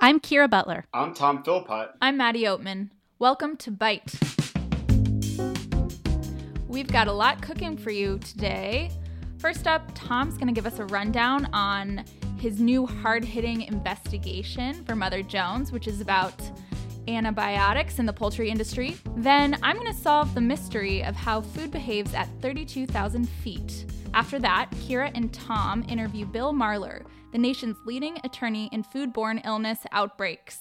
I'm Kira Butler. I'm Tom Philpott. I'm Maddie Oatman. Welcome to Bite. We've got a lot cooking for you today. First up, Tom's going to give us a rundown on his new hard hitting investigation for Mother Jones, which is about antibiotics in the poultry industry. Then I'm going to solve the mystery of how food behaves at 32,000 feet. After that, Kira and Tom interview Bill Marler, the nation's leading attorney in foodborne illness outbreaks.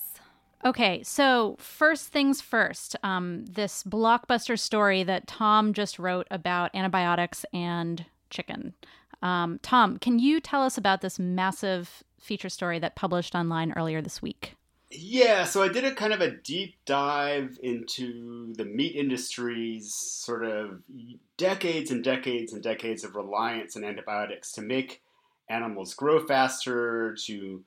Okay, so first things first, um, this blockbuster story that Tom just wrote about antibiotics and chicken. Um, Tom, can you tell us about this massive feature story that published online earlier this week? Yeah, so I did a kind of a deep dive into the meat industry's sort of decades and decades and decades of reliance on antibiotics to make animals grow faster, to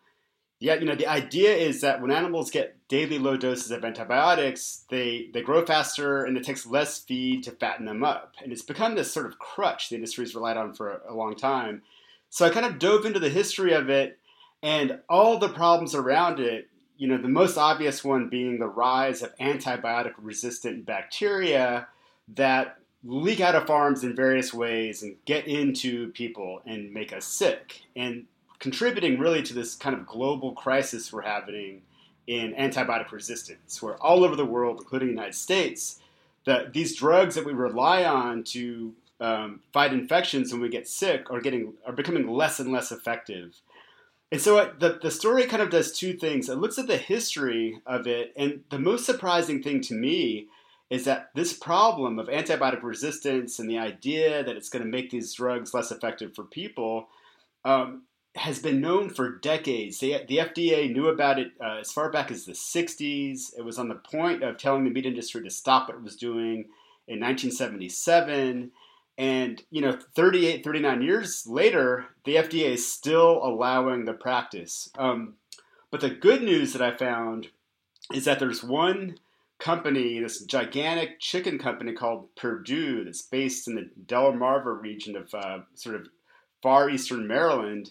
yeah, you know, the idea is that when animals get daily low doses of antibiotics, they, they grow faster and it takes less feed to fatten them up. And it's become this sort of crutch the industry's relied on for a, a long time. So I kind of dove into the history of it and all the problems around it. You know, the most obvious one being the rise of antibiotic resistant bacteria that leak out of farms in various ways and get into people and make us sick. And contributing really to this kind of global crisis we're having in antibiotic resistance, where all over the world, including the United States, that these drugs that we rely on to um, fight infections when we get sick are getting are becoming less and less effective. And so uh, the, the story kind of does two things. It looks at the history of it, and the most surprising thing to me is that this problem of antibiotic resistance and the idea that it's going to make these drugs less effective for people um, has been known for decades. The, the FDA knew about it uh, as far back as the 60s. It was on the point of telling the meat industry to stop what it was doing in 1977. And, you know, 38, 39 years later, the FDA is still allowing the practice. Um, but the good news that I found is that there's one company, this gigantic chicken company called Perdue, that's based in the Delmarva region of uh, sort of far eastern Maryland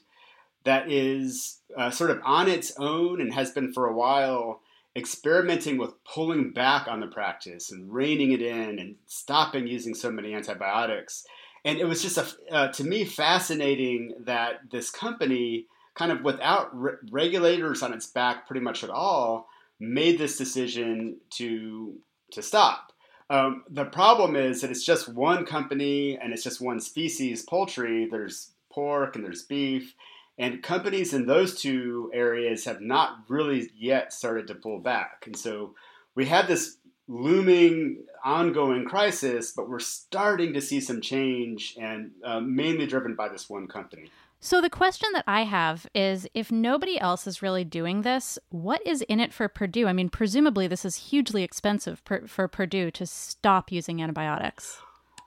that is uh, sort of on its own and has been for a while experimenting with pulling back on the practice and reining it in and stopping using so many antibiotics. And it was just a, uh, to me fascinating that this company, kind of without re- regulators on its back pretty much at all, made this decision to to stop. Um, the problem is that it's just one company and it's just one species poultry. There's pork and there's beef, and companies in those two areas have not really yet started to pull back. And so we have this looming, ongoing crisis, but we're starting to see some change, and uh, mainly driven by this one company. So, the question that I have is if nobody else is really doing this, what is in it for Perdue? I mean, presumably, this is hugely expensive per, for Perdue to stop using antibiotics.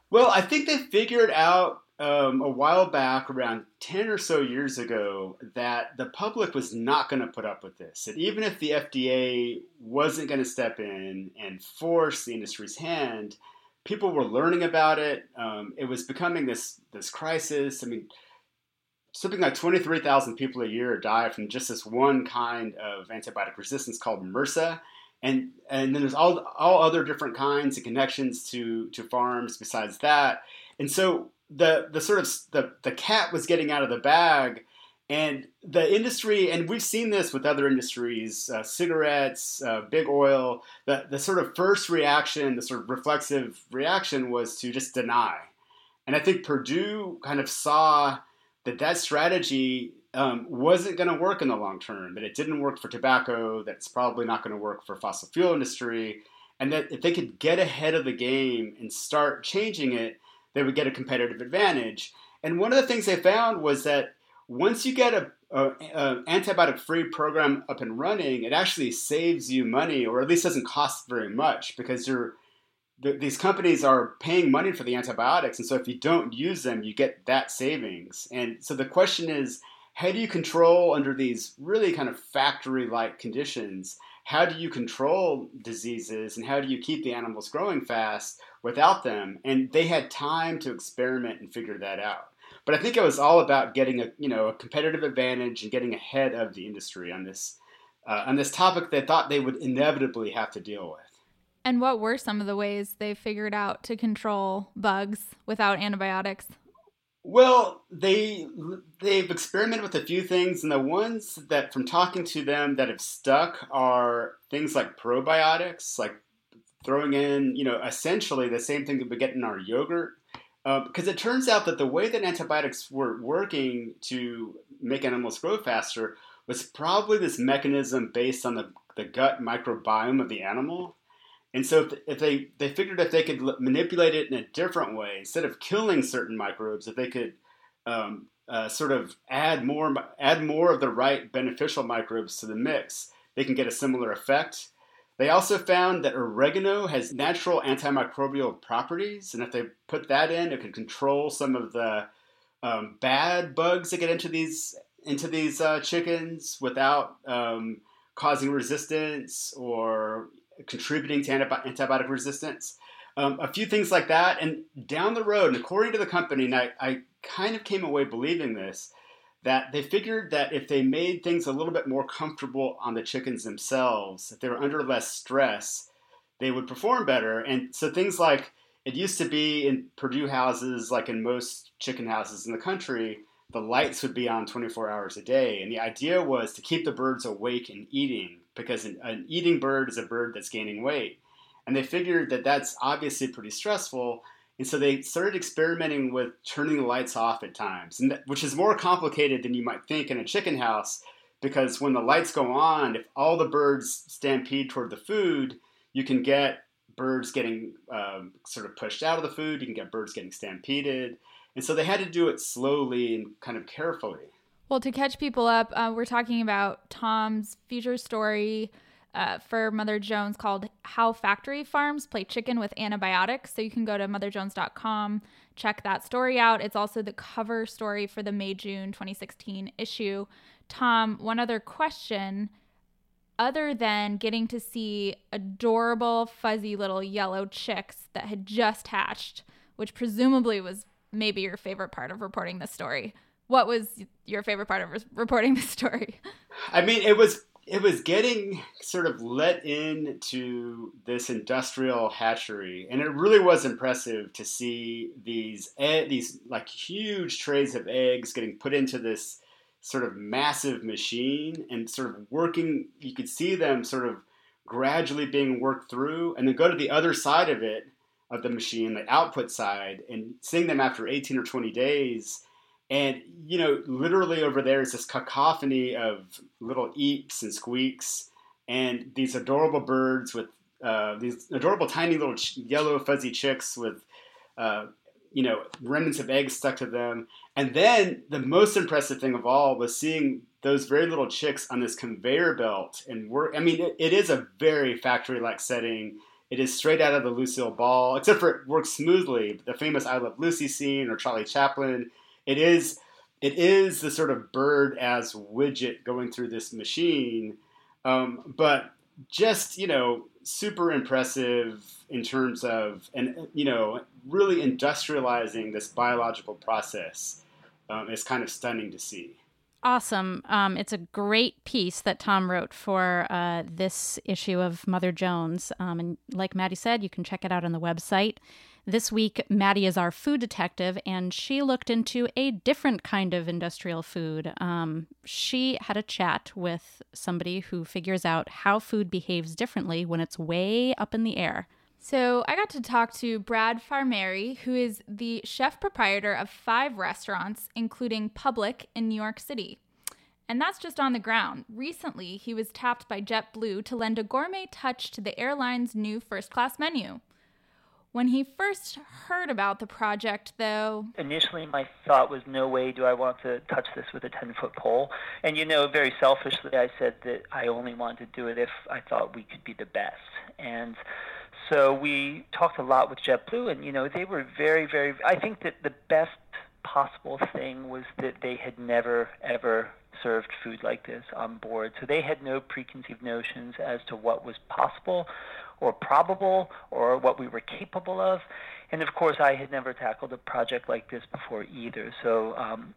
Well, I think they figured out um, a while back, around 10 or so years ago, that the public was not going to put up with this. That even if the FDA wasn't going to step in and force the industry's hand, people were learning about it. Um, it was becoming this, this crisis. I mean, something like 23,000 people a year die from just this one kind of antibiotic resistance called MRSA. And, and then there's all, all other different kinds and connections to, to farms besides that. And so the the sort of the the cat was getting out of the bag, and the industry, and we've seen this with other industries, uh, cigarettes, uh, big oil. The the sort of first reaction, the sort of reflexive reaction, was to just deny, and I think Perdue kind of saw that that strategy um, wasn't going to work in the long term. That it didn't work for tobacco. that's probably not going to work for fossil fuel industry. And that if they could get ahead of the game and start changing it, they would get a competitive advantage. And one of the things they found was that once you get a, a, a antibiotic-free program up and running, it actually saves you money, or at least doesn't cost very much, because you're these companies are paying money for the antibiotics, and so if you don't use them, you get that savings. And so the question is, how do you control under these really kind of factory-like conditions? How do you control diseases, and how do you keep the animals growing fast without them, and they had time to experiment and figure that out. But I think it was all about getting a you know a competitive advantage and getting ahead of the industry on this uh, on this topic they thought they would inevitably have to deal with. And what were some of the ways they figured out to control bugs without antibiotics? Well, they they've experimented with a few things, and the ones that, from talking to them, that have stuck are things like probiotics, like throwing in, you know, essentially the same thing that we get in our yogurt. Because uh, it turns out that the way that antibiotics were working to make animals grow faster was probably this mechanism based on the, the gut microbiome of the animal. And so if, if they, they figured if they could manipulate it in a different way, instead of killing certain microbes, if they could um, uh, sort of add more add more of the right beneficial microbes to the mix, they can get a similar effect. They also found that oregano has natural antimicrobial properties, and if they put that in, it can control some of the um, bad bugs that get into these into these uh, chickens without um, causing resistance or contributing to antibi- antibiotic resistance. Um, a few things like that. And down the road, and according to the company, and I, I kind of came away believing this, that they figured that if they made things a little bit more comfortable on the chickens themselves, if they were under less stress, they would perform better. And so things like it used to be in Perdue houses, like in most chicken houses in the country, the lights would be on 24 hours a day. And the idea was to keep the birds awake and eating because an, an eating bird is a bird that's gaining weight. And they figured that that's obviously pretty stressful. And so they started experimenting with turning the lights off at times, that, which is more complicated than you might think in a chicken house because when the lights go on, if all the birds stampede toward the food, you can get birds getting um, sort of pushed out of the food, you can get birds getting stampeded. And so they had to do it slowly and kind of carefully. Well, to catch people up, uh, we're talking about Tom's feature story uh, for Mother Jones called How Factory Farms Play Chicken with Antibiotics. So you can go to motherjones.com, check that story out. It's also the cover story for the May June 2016 issue. Tom, one other question. Other than getting to see adorable, fuzzy little yellow chicks that had just hatched, which presumably was maybe your favorite part of reporting this story. What was your favorite part of re- reporting this story? I mean, it was it was getting sort of let into this industrial hatchery, and it really was impressive to see these ed- these like huge trays of eggs getting put into this sort of massive machine and sort of working. You could see them sort of gradually being worked through, and then go to the other side of it of the machine, the output side, and seeing them after 18 or 20 days. And, you know, literally over there is this cacophony of little eeps and squeaks and these adorable birds with uh, these adorable tiny little ch- yellow fuzzy chicks with, uh, you know, remnants of eggs stuck to them. And then the most impressive thing of all was seeing those very little chicks on this conveyor belt and work. I mean, it, it is a very factory like setting it is straight out of the Lucille Ball, except for it works smoothly. The famous "I Love Lucy" scene or Charlie Chaplin. It is it is the sort of bird as widget going through this machine, um, but just you know super impressive in terms of and you know really industrializing this biological process um, is kind of stunning to see awesome. Um, it's a great piece that Tom wrote for uh, this issue of Mother Jones. Um, and like Maddie said, you can check it out on the website. This week, Maddie is our food detective, and she looked into a different kind of industrial food. Um, she had a chat with somebody who figures out how food behaves differently when it's way up in the air. So I got to talk to Brad Farmerie, who is the chef proprietor of five restaurants, including Public in New York City. And that's just on the ground. Recently, he was tapped by JetBlue to lend a gourmet touch to the airline's new first class menu. When he first heard about the project, though. Initially, my thought was, no way do I want to touch this with a 10 foot pole. And, you know, very selfishly, I said that I only wanted to do it if I thought we could be the best. And so we talked a lot with JetBlue, and you know they were very, very. I think that the best possible thing was that they had never ever served food like this on board, so they had no preconceived notions as to what was possible, or probable, or what we were capable of. And of course, I had never tackled a project like this before either. So um,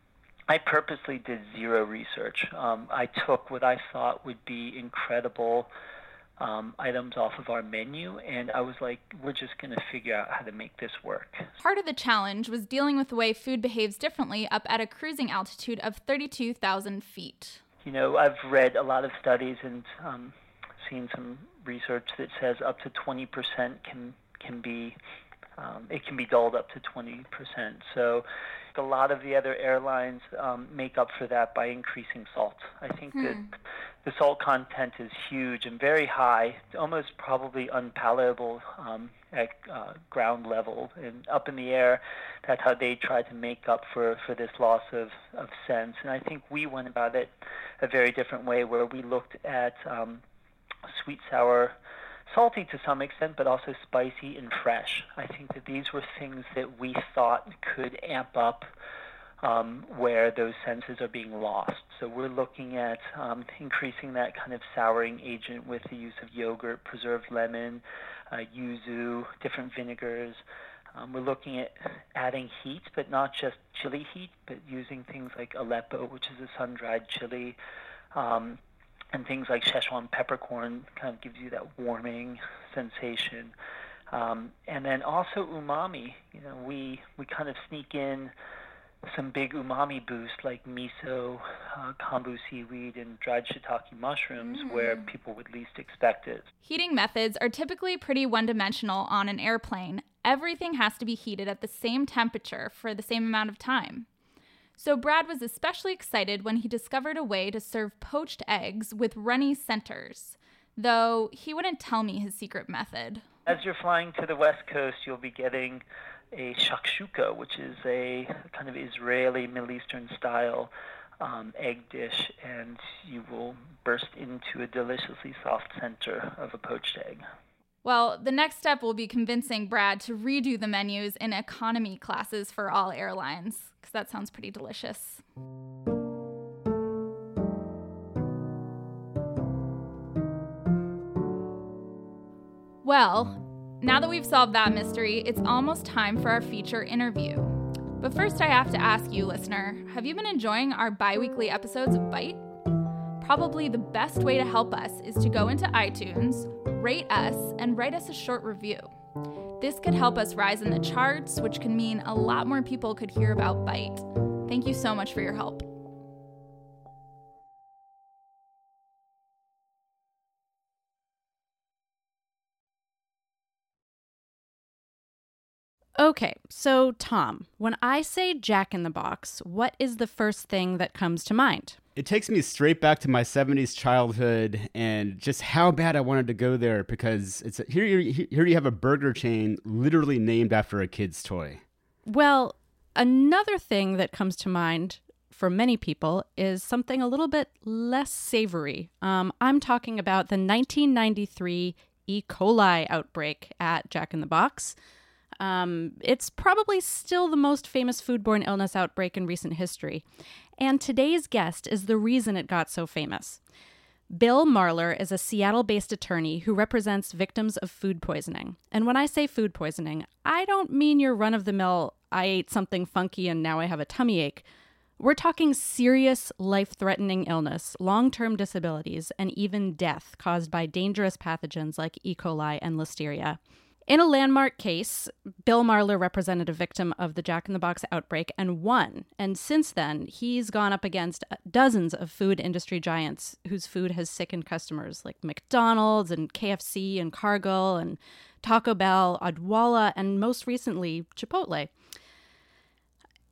I purposely did zero research. Um, I took what I thought would be incredible um, items off of our menu, and I was like, we're just going to figure out how to make this work. Part of the challenge was dealing with the way food behaves differently up at a cruising altitude of 32,000 feet. You know, I've read a lot of studies and um, seen some research that says up to 20% can can be um, it can be dulled up to 20%. So a lot of the other airlines um, make up for that by increasing salt. I think hmm. that the salt content is huge and very high, almost probably unpalatable um, at uh, ground level and up in the air. That's how they try to make up for, for this loss of, of sense. And I think we went about it a very different way, where we looked at um, sweet, sour, salty to some extent, but also spicy and fresh. I think that these were things that we thought could amp up um, where those senses are being lost. So we're looking at um, increasing that kind of souring agent with the use of yogurt, preserved lemon, uh, yuzu, different vinegars. Um, we're looking at adding heat, but not just chili heat, but using things like Aleppo, which is a sun-dried chili, um, and things like Szechuan peppercorn kind of gives you that warming sensation. Um, and then also umami. You know, we we kind of sneak in some big umami boost like miso, uh, kombu seaweed, and dried shiitake mushrooms mm. where people would least expect it. Heating methods are typically pretty one dimensional on an airplane. Everything has to be heated at the same temperature for the same amount of time. So Brad was especially excited when he discovered a way to serve poached eggs with runny centers, though he wouldn't tell me his secret method. As you're flying to the West Coast, you'll be getting a shakshuka, which is a kind of Israeli Middle Eastern style um, egg dish, and you will burst into a deliciously soft center of a poached egg. Well, the next step will be convincing Brad to redo the menus in economy classes for all airlines, because that sounds pretty delicious. Well, now that we've solved that mystery, it's almost time for our feature interview. But first, I have to ask you, listener have you been enjoying our bi weekly episodes of Bite? Probably the best way to help us is to go into iTunes, rate us, and write us a short review. This could help us rise in the charts, which can mean a lot more people could hear about Bite. Thank you so much for your help. Okay, so Tom, when I say Jack in the Box, what is the first thing that comes to mind? It takes me straight back to my 70s childhood and just how bad I wanted to go there because it's here you, here you have a burger chain literally named after a kid's toy. Well, another thing that comes to mind for many people is something a little bit less savory. Um, I'm talking about the 1993 E. coli outbreak at Jack in the Box. Um, it's probably still the most famous foodborne illness outbreak in recent history. And today's guest is the reason it got so famous. Bill Marler is a Seattle based attorney who represents victims of food poisoning. And when I say food poisoning, I don't mean your run of the mill, I ate something funky and now I have a tummy ache. We're talking serious, life threatening illness, long term disabilities, and even death caused by dangerous pathogens like E. coli and Listeria. In a landmark case, Bill Marler represented a victim of the Jack in the Box outbreak and won. And since then, he's gone up against uh, dozens of food industry giants whose food has sickened customers like McDonald's and KFC and Cargill and Taco Bell, Odwalla, and most recently, Chipotle.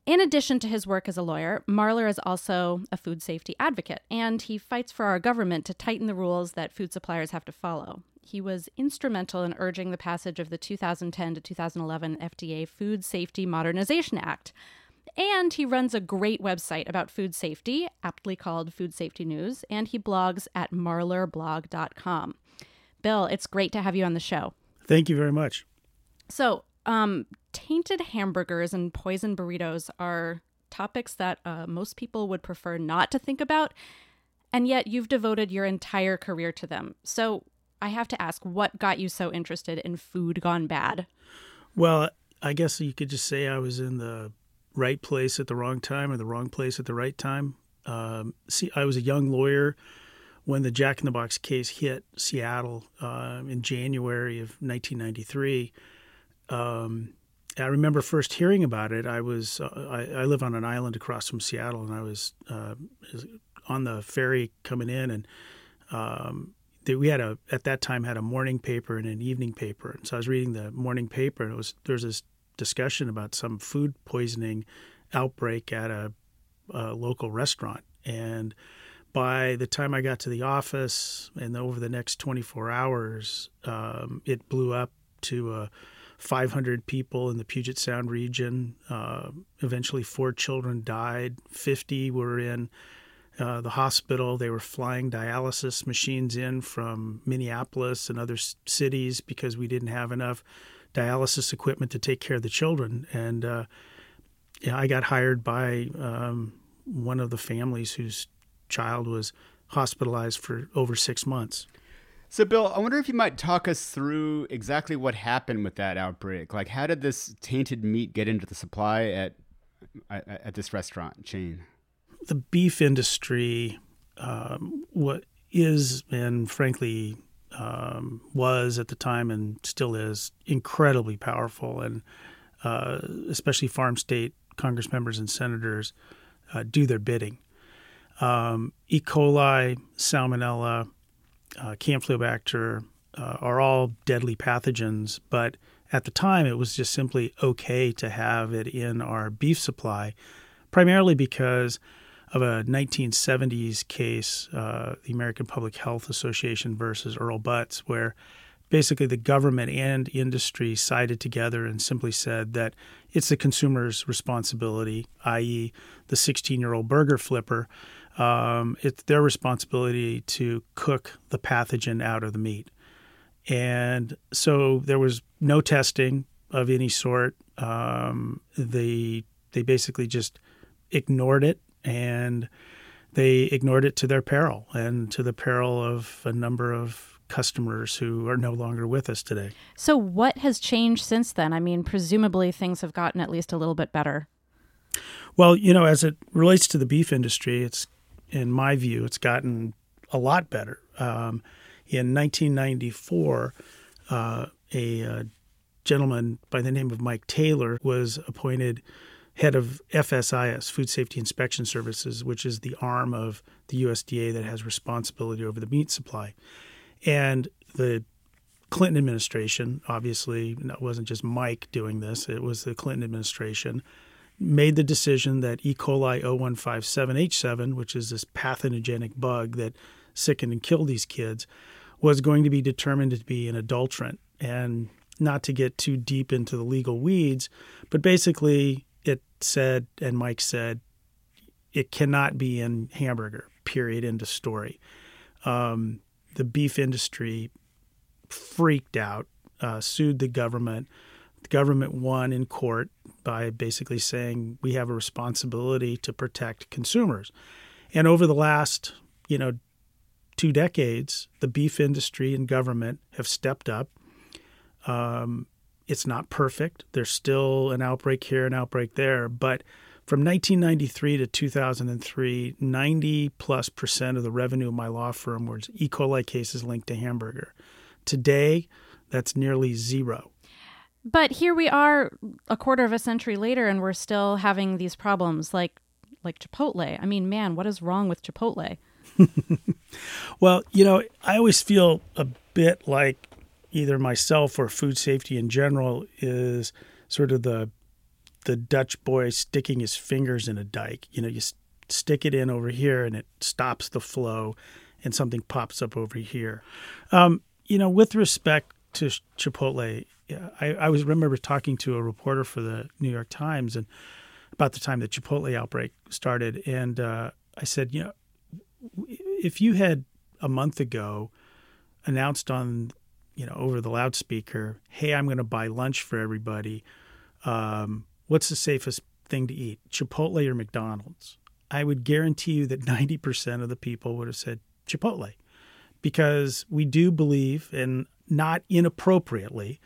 In addition to his work as a lawyer, Marler is also a food safety advocate, and he fights for our government to tighten the rules that food suppliers have to follow he was instrumental in urging the passage of the 2010 to 2011 FDA Food Safety Modernization Act. And he runs a great website about food safety, aptly called Food Safety News, and he blogs at marlerblog.com. Bill, it's great to have you on the show. Thank you very much. So, um, tainted hamburgers and poison burritos are topics that uh, most people would prefer not to think about, and yet you've devoted your entire career to them. So, I have to ask, what got you so interested in food gone bad? Well, I guess you could just say I was in the right place at the wrong time or the wrong place at the right time. Um, see, I was a young lawyer when the Jack in the Box case hit Seattle uh, in January of 1993. Um, I remember first hearing about it. I was uh, I, I, live on an island across from Seattle, and I was uh, on the ferry coming in, and um, we had a at that time had a morning paper and an evening paper, and so I was reading the morning paper, and it was there was this discussion about some food poisoning outbreak at a, a local restaurant, and by the time I got to the office and over the next 24 hours, um, it blew up to a 500 people in the Puget Sound region. Uh, eventually, four children died. 50 were in uh, the hospital. They were flying dialysis machines in from Minneapolis and other cities because we didn't have enough dialysis equipment to take care of the children. And uh, yeah, I got hired by um, one of the families whose child was hospitalized for over six months. So, Bill, I wonder if you might talk us through exactly what happened with that outbreak. Like, how did this tainted meat get into the supply at at this restaurant chain? The beef industry, um, what is and frankly um, was at the time and still is incredibly powerful, and uh, especially farm state Congress members and senators uh, do their bidding. Um, e. coli, salmonella uh, Campylobacter uh, are all deadly pathogens, but at the time it was just simply okay to have it in our beef supply, primarily because of a 1970s case, uh, the American Public Health Association versus Earl Butz, where basically the government and industry sided together and simply said that it's the consumer's responsibility, i.e., the 16 year old burger flipper, um, it's their responsibility to cook the pathogen out of the meat. And so there was no testing of any sort. Um, they they basically just ignored it, and they ignored it to their peril and to the peril of a number of customers who are no longer with us today. So, what has changed since then? I mean, presumably things have gotten at least a little bit better. Well, you know, as it relates to the beef industry, it's in my view, it's gotten a lot better. Um, in 1994, uh, a, a uh, gentleman by the name of Mike Taylor was appointed head of FSIS, Food Safety Inspection Services, which is the arm of the USDA that has responsibility over the meat supply. And the Clinton administration, obviously, it wasn't just Mike doing this, it was the Clinton administration, made the decision that E. coli 0157H7, which is this pathogenic bug that sickened and killed these kids, was going to be determined to be an adulterant. And not to get too deep into the legal weeds, but basically it said, and Mike said, it cannot be in hamburger, period, of story. Um, the beef industry freaked out, uh, sued the government. The government won in court by basically saying we have a responsibility to protect consumers. And over the last, you know, two decades, the beef industry and government have stepped up. Um, it's not perfect. There's still an outbreak here, an outbreak there, but from 1993 to 2003, 90 plus percent of the revenue of my law firm was E. coli cases linked to hamburger. Today, that's nearly zero. But here we are a quarter of a century later and we're still having these problems like like Chipotle. I mean, man, what is wrong with Chipotle? well, you know, I always feel a bit like either myself or food safety in general is sort of the the Dutch boy sticking his fingers in a dike. You know, you stick it in over here and it stops the flow and something pops up over here. Um, you know, with respect to Chipotle, I, I was remember talking to a reporter for the New York Times and about the time the Chipotle outbreak started, and uh, I said, you know, if you had a month ago announced on, you know, over the loudspeaker, hey, I'm going to buy lunch for everybody. Um, what's the safest thing to eat, Chipotle or McDonald's? I would guarantee you that 90% of the people would have said Chipotle because we do believe, and not inappropriately,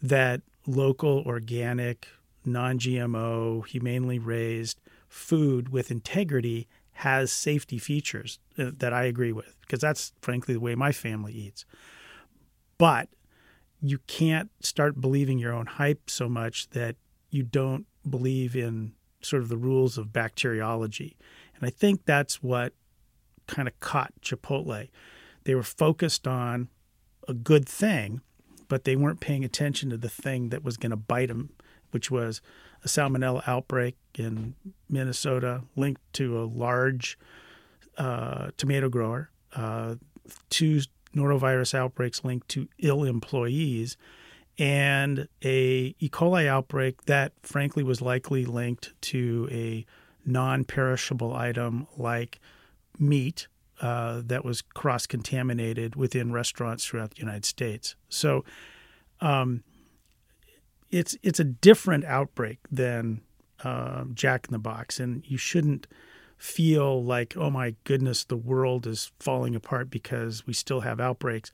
that local, organic, non GMO, humanely raised food with integrity has safety features uh, that I agree with because that's frankly the way my family eats. But you can't start believing your own hype so much that you don't believe in sort of the rules of bacteriology. And I think that's what kind of caught Chipotle. They were focused on a good thing, but they weren't paying attention to the thing that was going to bite them, which was a salmonella outbreak in Minnesota linked to a large uh, tomato grower, uh, two norovirus outbreaks linked to ill employees, and a E. coli outbreak that, frankly, was likely linked to a non-perishable item like meat uh, that was cross-contaminated within restaurants throughout the United States. So. Um, it's it's a different outbreak than uh, Jack in the Box, and you shouldn't feel like oh my goodness the world is falling apart because we still have outbreaks.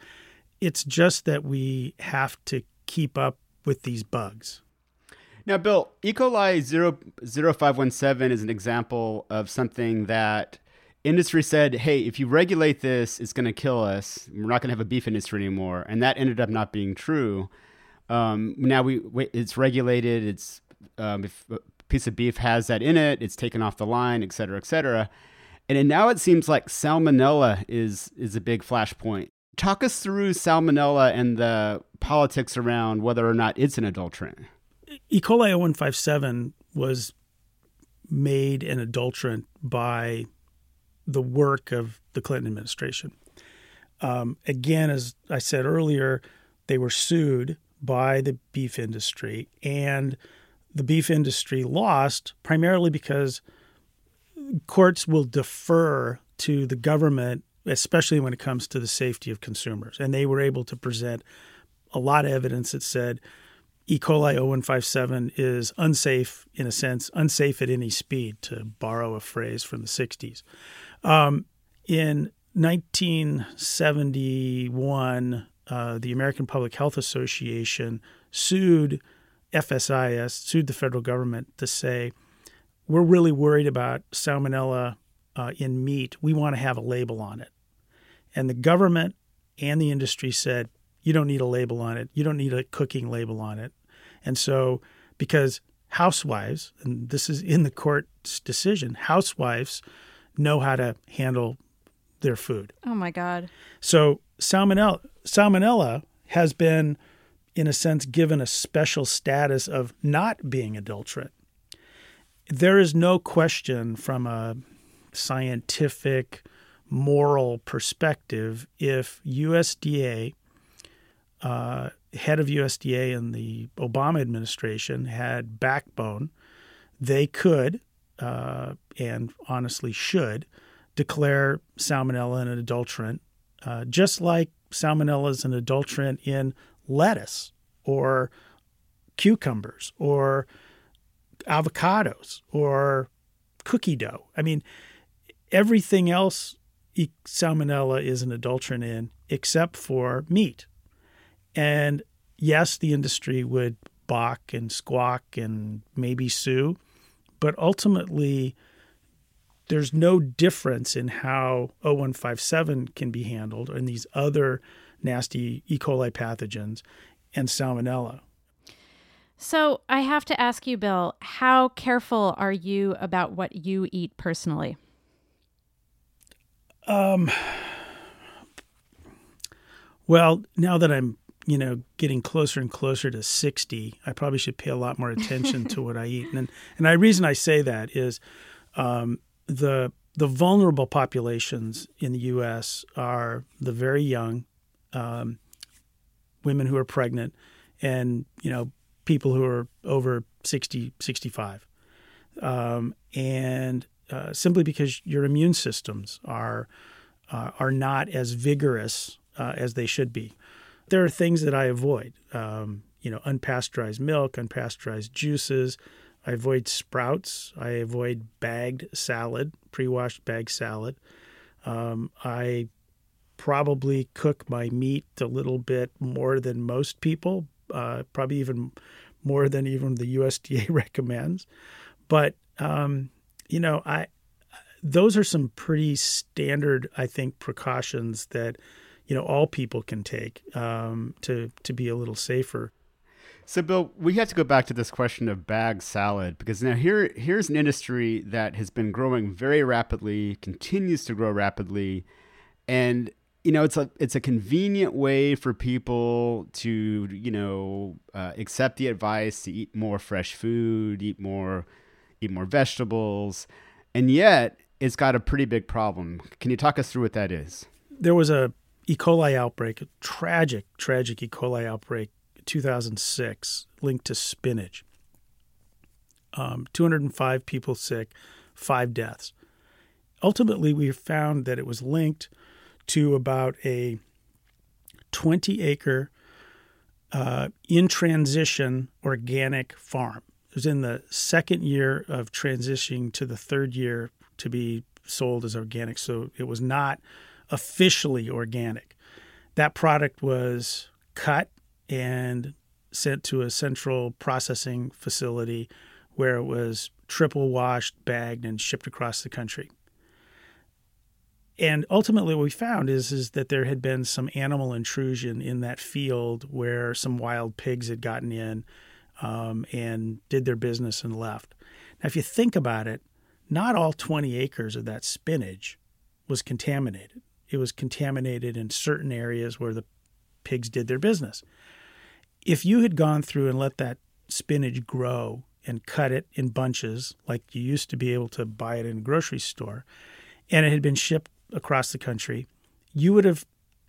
It's just that we have to keep up with these bugs. Now, Bill, E. coli 0, 0517 is an example of something that industry said, hey, if you regulate this, it's going to kill us. We're not going to have a beef industry anymore. And that ended up not being true. Um, now we it's regulated. It's um, if piece of beef has that in it, it's taken off the line, et cetera, et cetera. And now it seems like salmonella is is a big flashpoint. Talk us through salmonella and the politics around whether or not it's an adulterant. E. coli 0157 was made an adulterant by the work of the Clinton administration. Um, again, as I said earlier, they were sued by the beef industry, and the beef industry lost primarily because courts will defer to the government, especially when it comes to the safety of consumers. And they were able to present a lot of evidence that said E. coli 0157 is unsafe in a sense, unsafe at any speed, to borrow a phrase from the 60s. Um, in 1971, uh, the American Public Health Association sued FSIS, sued the federal government to say, we're really worried about salmonella uh, in meat. We want to have a label on it. And the government and the industry said, you don't need a label on it. You don't need a cooking label on it. And so, because housewives, and this is in the court's decision, housewives know how to handle their food. Oh my God. So salmonella salmonella has been in a sense given a special status of not being adulterate. There is no question from a scientific moral perspective if USDA uh, head of USDA in the Obama administration had backbone, they could uh, and honestly should declare salmonella an adulterant, uh, just like salmonella is an adulterant in lettuce or cucumbers or avocados or cookie dough. I mean, everything else salmonella is an adulterant in except for meat. And yes, the industry would balk and squawk and maybe sue, but ultimately, there's no difference in how 0157 can be handled and these other nasty E. coli pathogens and salmonella. So, I have to ask you, Bill, how careful are you about what you eat personally? Um, well, now that I'm, you know, getting closer and closer to 60, I probably should pay a lot more attention to what I eat. And and the reason I say that is um, the the vulnerable populations in the U.S. are the very young, um, women who are pregnant, and you know people who are over 60, 65. Um, and uh, simply because your immune systems are uh, are not as vigorous uh, as they should be. There are things that I avoid. Um, you know, unpasteurized milk, unpasteurized juices, I avoid sprouts. I avoid bagged salad, pre washed bagged salad. Um, I probably cook my meat a little bit more than most people, uh, probably even more than even the USDA recommends. But um, you know, I those are some pretty standard, I think, precautions that you know all people can take um, to to be a little safer. So, Bill, we have to go back to this question of bag salad because now here here's an industry that has been growing very rapidly, continues to grow rapidly, and you know it's a it's a convenient way for people to you know uh, accept the advice to eat more fresh food, eat more eat more vegetables, and yet it's got a pretty big problem. Can you talk us through what that is? There was a E. coli outbreak, a tragic, tragic E. coli outbreak, 2006, linked to spinach. Um, 205 people sick, five deaths. Ultimately, we found that it was linked to about a 20 acre uh, in transition organic farm. It was in the second year of transitioning to the third year to be sold as organic. So it was not officially organic. That product was cut and sent to a central processing facility where it was triple washed, bagged, and shipped across the country. And ultimately, what we found is, is that there had been some animal intrusion in that field where some wild pigs had gotten in um, and did their business and left. Now, if you think about it, not all 20 acres of that spinach was contaminated. It was contaminated in certain areas where the pigs did their business. If you had gone through and let that spinach grow and cut it in bunches, like you used to be able to buy it in a grocery store, and it had been shipped across the country, you would have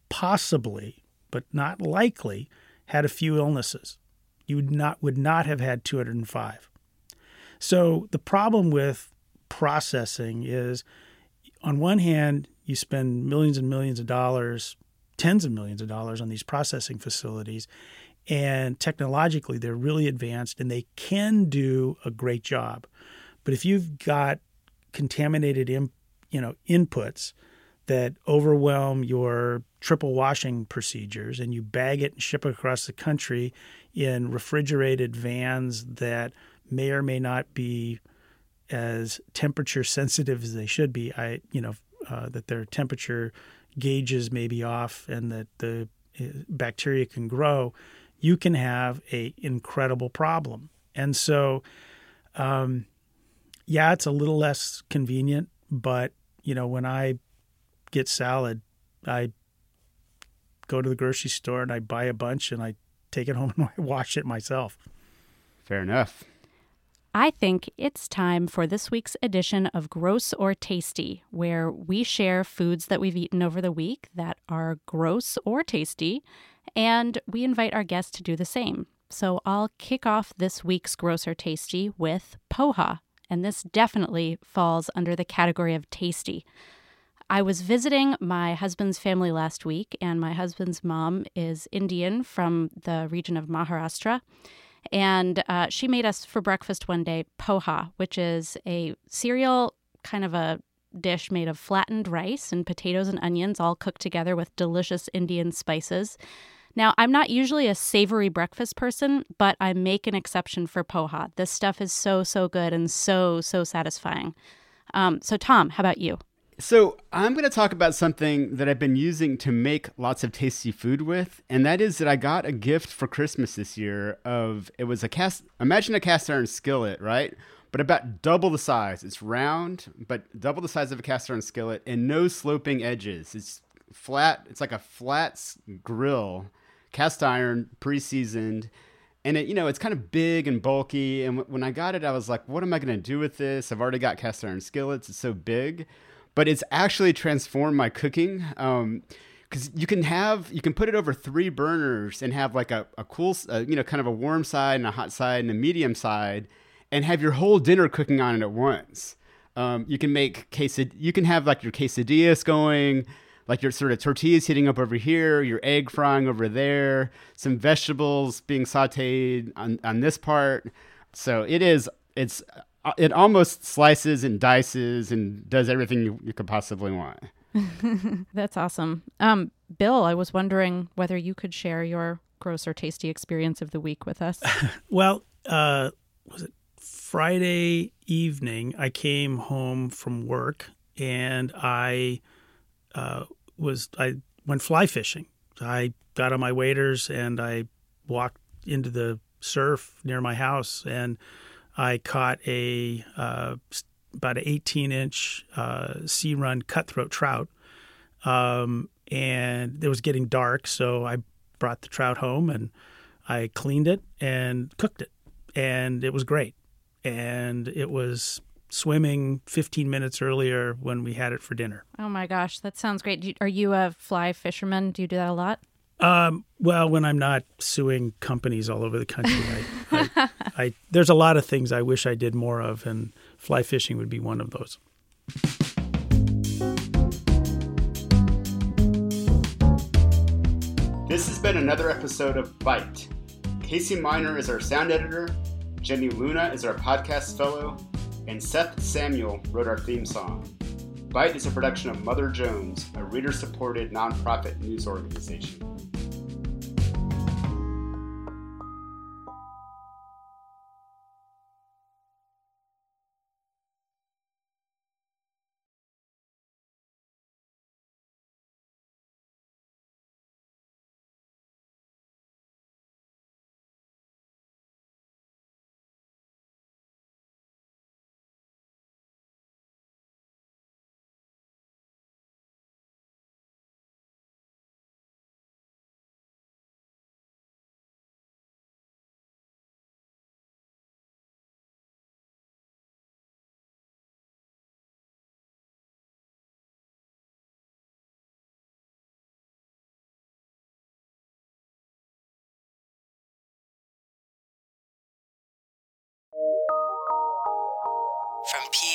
possibly, but not likely, had a few illnesses. You would not would not have had 205. So the problem with processing is on one hand, you spend millions and millions of dollars, tens of millions of dollars on these processing facilities, and technologically they're really advanced and they can do a great job. But if you've got contaminated in, you know inputs that overwhelm your triple washing procedures and you bag it and ship it across the country in refrigerated vans that may or may not be as temperature sensitive as they should be. I, you know, uh, that their temperature gauges may be off and that the uh, bacteria can grow. You can have a incredible problem. And so, um, yeah, it's a little less convenient, but you know, when I get salad, I go to the grocery store and I buy a bunch and I take it home and I wash it myself. Fair enough. I think it's time for this week's edition of Gross or Tasty, where we share foods that we've eaten over the week that are gross or tasty, and we invite our guests to do the same. So I'll kick off this week's Gross or Tasty with poha, and this definitely falls under the category of tasty. I was visiting my husband's family last week, and my husband's mom is Indian from the region of Maharashtra. And uh, she made us for breakfast one day poha, which is a cereal kind of a dish made of flattened rice and potatoes and onions, all cooked together with delicious Indian spices. Now, I'm not usually a savory breakfast person, but I make an exception for poha. This stuff is so, so good and so, so satisfying. Um, so, Tom, how about you? So, I'm going to talk about something that I've been using to make lots of tasty food with, and that is that I got a gift for Christmas this year of it was a cast imagine a cast iron skillet, right? But about double the size. It's round, but double the size of a cast iron skillet and no sloping edges. It's flat, it's like a flat grill, cast iron, pre-seasoned. And it, you know, it's kind of big and bulky. And when I got it, I was like, "What am I going to do with this? I've already got cast iron skillets. It's so big." But it's actually transformed my cooking. Um, because you can have you can put it over three burners and have like a, a cool uh, you know kind of a warm side and a hot side and a medium side and have your whole dinner cooking on it at once um, you can make quesad you can have like your quesadillas going like your sort of tortillas heating up over here your egg frying over there some vegetables being sauteed on, on this part so it is it's it almost slices and dices and does everything you, you could possibly want. That's awesome. Um, Bill, I was wondering whether you could share your gross or tasty experience of the week with us. well, uh, was it Friday evening? I came home from work and I uh, was I went fly fishing. I got on my waders and I walked into the surf near my house and I caught a uh, about an 18 inch uh, sea run cutthroat trout. Um, and it was getting dark, so I brought the trout home and I cleaned it and cooked it, and it was great. And it was swimming 15 minutes earlier when we had it for dinner. Oh my gosh, that sounds great. You, are you a fly fisherman? Do you do that a lot? Um, well, when I'm not suing companies all over the country, I, I, I, there's a lot of things I wish I did more of, and fly fishing would be one of those. This has been another episode of Bite. Casey Miner is our sound editor, Jenny Luna is our podcast fellow, and Seth Samuel wrote our theme song. Bite is a production of Mother Jones, a reader supported nonprofit news organization.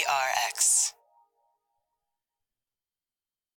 PRX.